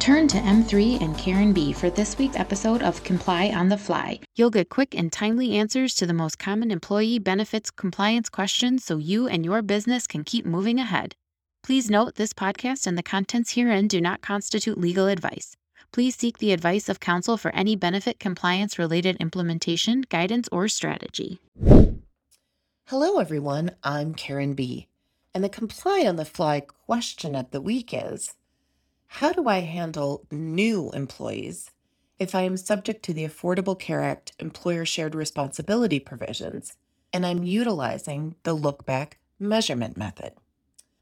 Turn to M3 and Karen B for this week's episode of Comply on the Fly. You'll get quick and timely answers to the most common employee benefits compliance questions so you and your business can keep moving ahead. Please note this podcast and the contents herein do not constitute legal advice. Please seek the advice of counsel for any benefit compliance related implementation, guidance, or strategy. Hello, everyone. I'm Karen B. And the Comply on the Fly question of the week is How do I handle new employees if I am subject to the Affordable Care Act employer shared responsibility provisions and I'm utilizing the look back measurement method?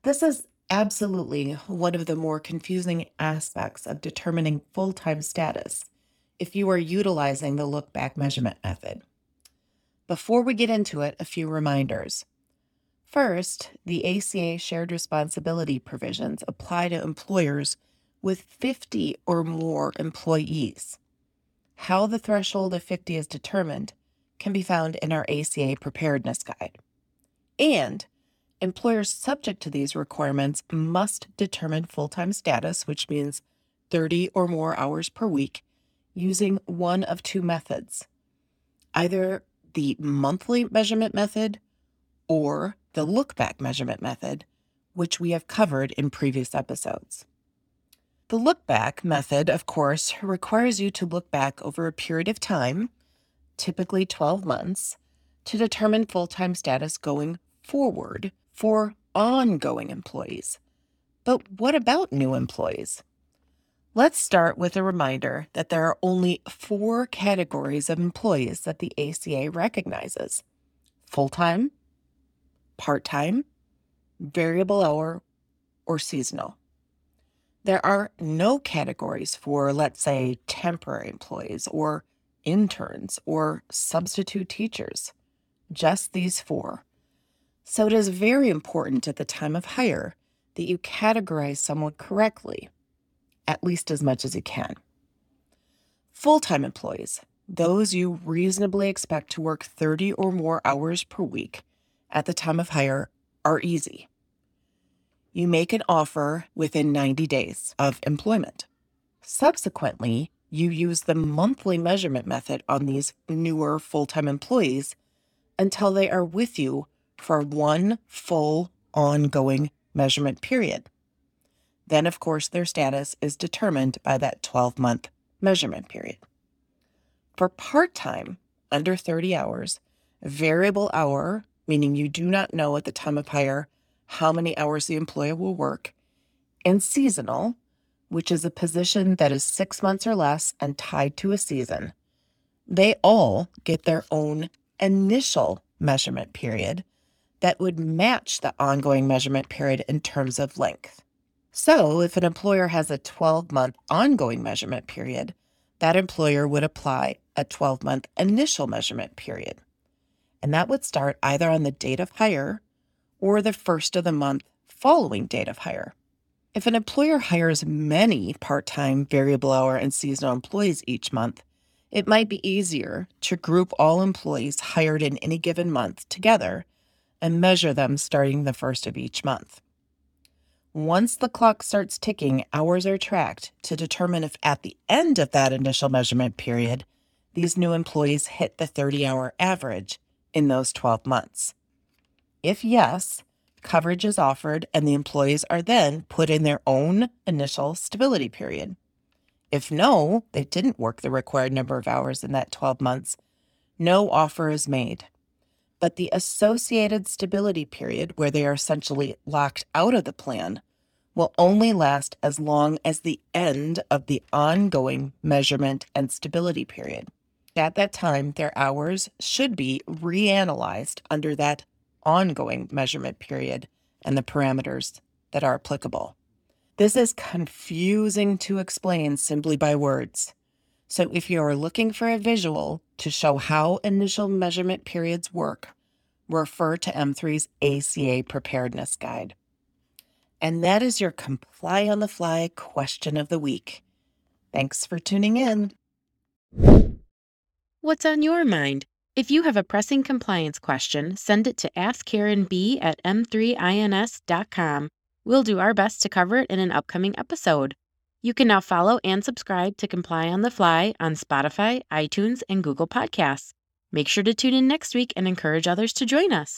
This is absolutely one of the more confusing aspects of determining full time status if you are utilizing the look back measurement method. Before we get into it, a few reminders. First, the ACA shared responsibility provisions apply to employers with 50 or more employees. How the threshold of 50 is determined can be found in our ACA preparedness guide. And Employers subject to these requirements must determine full time status, which means 30 or more hours per week, using one of two methods either the monthly measurement method or the look back measurement method, which we have covered in previous episodes. The look back method, of course, requires you to look back over a period of time, typically 12 months, to determine full time status going forward for ongoing employees. But what about new employees? Let's start with a reminder that there are only four categories of employees that the ACA recognizes full time, part time, variable hour, or seasonal. There are no categories for, let's say, temporary employees or interns or substitute teachers, just these four. So it is very important at the time of hire that you categorize someone correctly, at least as much as you can. Full time employees, those you reasonably expect to work 30 or more hours per week at the time of hire, are easy. You make an offer within 90 days of employment. Subsequently, you use the monthly measurement method on these newer full time employees until they are with you for one full ongoing measurement period. Then, of course, their status is determined by that 12 month measurement period. For part time, under 30 hours, variable hour, meaning you do not know at the time of hire how many hours the employee will work, and seasonal, which is a position that is six months or less and tied to a season, they all get their own initial measurement period that would match the ongoing measurement period in terms of length. So, if an employer has a 12 month ongoing measurement period, that employer would apply a 12 month initial measurement period. And that would start either on the date of hire or the first of the month following date of hire. If an employer hires many part time, variable hour, and seasonal employees each month, it might be easier to group all employees hired in any given month together and measure them starting the first of each month. Once the clock starts ticking, hours are tracked to determine if at the end of that initial measurement period, these new employees hit the 30 hour average in those 12 months. If yes, coverage is offered and the employees are then put in their own initial stability period. If no, they didn't work the required number of hours in that 12 months, no offer is made but the associated stability period, where they are essentially locked out of the plan, will only last as long as the end of the ongoing measurement and stability period. At that time, their hours should be reanalyzed under that ongoing measurement period and the parameters that are applicable. This is confusing to explain simply by words. So, if you are looking for a visual to show how initial measurement periods work, refer to M3's ACA Preparedness Guide. And that is your Comply on the Fly question of the week. Thanks for tuning in. What's on your mind? If you have a pressing compliance question, send it to askkarenb at m3ins.com. We'll do our best to cover it in an upcoming episode. You can now follow and subscribe to Comply on the Fly on Spotify, iTunes, and Google Podcasts. Make sure to tune in next week and encourage others to join us.